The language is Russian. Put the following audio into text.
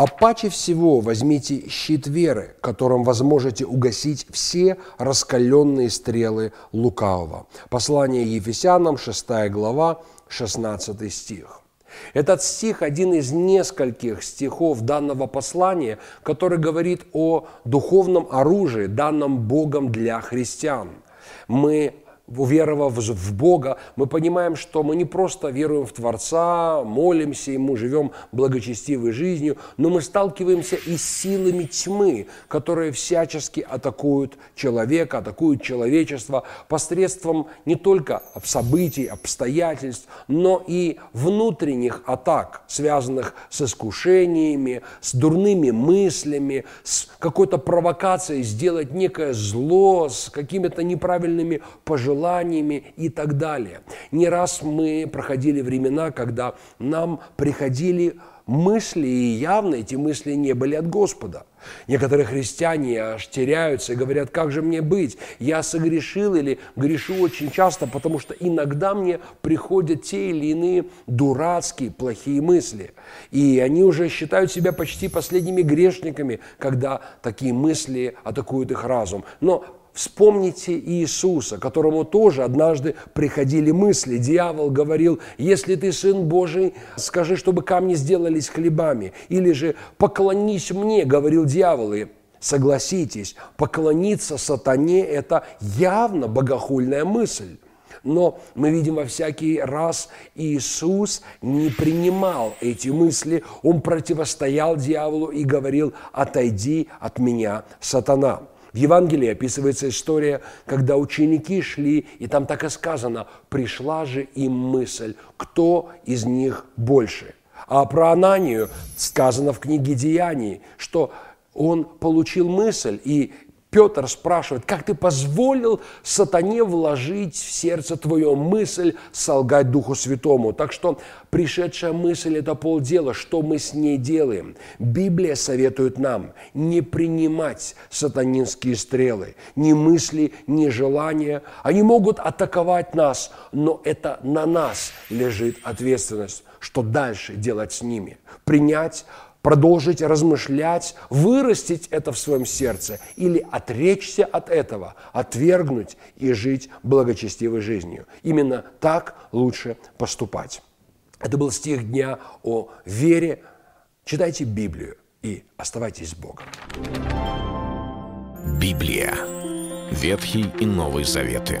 А паче всего возьмите щит веры, которым возможете угасить все раскаленные стрелы лукавого. Послание Ефесянам, 6 глава, 16 стих. Этот стих один из нескольких стихов данного послания, который говорит о духовном оружии, данном Богом для христиан. Мы уверовав в Бога, мы понимаем, что мы не просто веруем в Творца, молимся Ему, живем благочестивой жизнью, но мы сталкиваемся и с силами тьмы, которые всячески атакуют человека, атакуют человечество посредством не только событий, обстоятельств, но и внутренних атак, связанных с искушениями, с дурными мыслями, с какой-то провокацией сделать некое зло, с какими-то неправильными пожеланиями, желаниями и так далее. Не раз мы проходили времена, когда нам приходили мысли, и явно эти мысли не были от Господа. Некоторые христиане аж теряются и говорят, как же мне быть? Я согрешил или грешу очень часто, потому что иногда мне приходят те или иные дурацкие, плохие мысли. И они уже считают себя почти последними грешниками, когда такие мысли атакуют их разум. Но Вспомните Иисуса, которому тоже однажды приходили мысли. Дьявол говорил, если ты сын Божий, скажи, чтобы камни сделались хлебами. Или же поклонись мне, говорил дьявол. И согласитесь, поклониться сатане – это явно богохульная мысль. Но мы видим во всякий раз Иисус не принимал эти мысли, Он противостоял дьяволу и говорил, отойди от меня, сатана. В Евангелии описывается история, когда ученики шли, и там так и сказано, пришла же им мысль, кто из них больше. А про Ананию сказано в книге Деяний, что он получил мысль, и Петр спрашивает, как ты позволил сатане вложить в сердце твою мысль солгать Духу Святому? Так что пришедшая мысль – это полдела, что мы с ней делаем. Библия советует нам не принимать сатанинские стрелы, ни мысли, ни желания. Они могут атаковать нас, но это на нас лежит ответственность, что дальше делать с ними. Принять продолжить размышлять, вырастить это в своем сердце или отречься от этого, отвергнуть и жить благочестивой жизнью. Именно так лучше поступать. Это был стих дня о вере. Читайте Библию и оставайтесь с Богом. Библия. Ветхий и Новый Заветы.